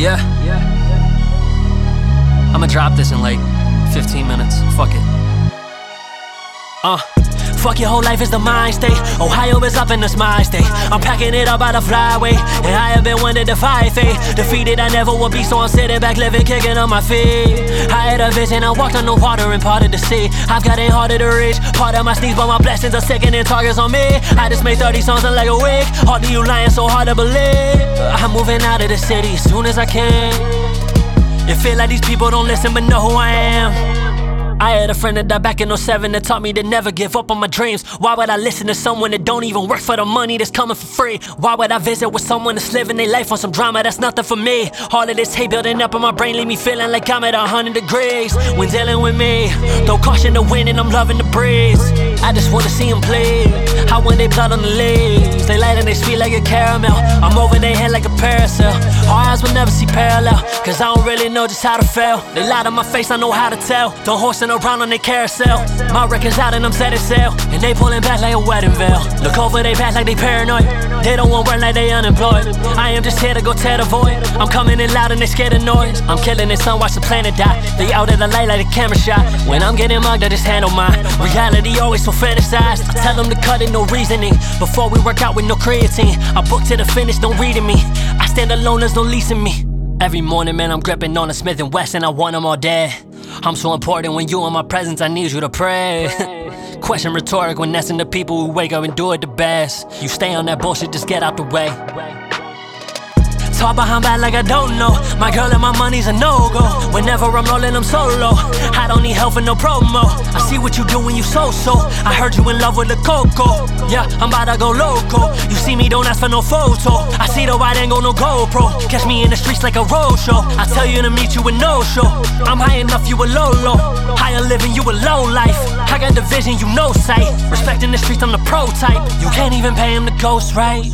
Yeah. Yeah. I'ma drop this in like 15 minutes. Fuck it. Uh. Fuck your whole life is the mind state. Ohio is up in this mind state. I'm packing it up by the flyway. And I have been one to defy fate. Defeated, I never will be, so I'm sitting back, living, kicking on my feet. I had a vision, I walked on the water and parted the sea. I've got it harder to reach. Part of my sneeze, but my blessings are second sickening targets on me. I just made 30 songs in like a week. Hard to you lying, so hard to believe. I'm moving out of the city as soon as I can. It feel like these people don't listen but know who I am. I had a friend that died back in 07 that taught me to never give up on my dreams. Why would I listen to someone that don't even work for the money that's coming for free? Why would I visit with someone that's living their life on some drama that's nothing for me? All of this hate building up in my brain leave me feeling like I'm at 100 degrees when dealing with me. Throw caution to wind and I'm loving the breeze. I just wanna see them play. How when they blood on the leaves, they light and they sweet like a caramel. I'm over their head like a parasail. Our eyes will never see parallel, cause I don't really know just how to fail. They lie to my face, I know how to tell. Don't horse in around on their carousel. My record's out and I'm set it sail. And they pulling back like a wedding veil. Look over they back like they paranoid. They don't want work like they unemployed. I am just here to go tear the void. I'm coming in loud and they scared of noise. I'm killing it, sun, watch the planet die. They out of the light like a camera shot. When I'm getting mugged, I just handle mine. Reality always so fantasized. I tell them to cut it, no reasoning. Before we work out with no creatine. I book to the finish, don't reading me. I stand alone, there's no leasing me. Every morning, man, I'm gripping on a Smith and Wesson. I want them all dead. I'm so important when you in my presence. I need you to pray. Question rhetoric when that's in the people who wake up and do it the best. You stay on that bullshit, just get out the way. Talk behind back like I don't know. My girl and my money's a no go. Whenever I'm rolling, I'm solo. I don't need help for no promo. I see what you do when you so so. I heard you in love with the coco. Yeah, I'm about to go loco. You see me, don't ask for no photo. I see the white angle, no GoPro. Catch me in the streets like a road show. I tell you to meet you with no show. I'm high enough, you a low low. Higher living, you a low life. I got the vision, you know sight. Respecting the streets, I'm the pro type. You can't even pay him the ghost right.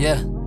Yeah.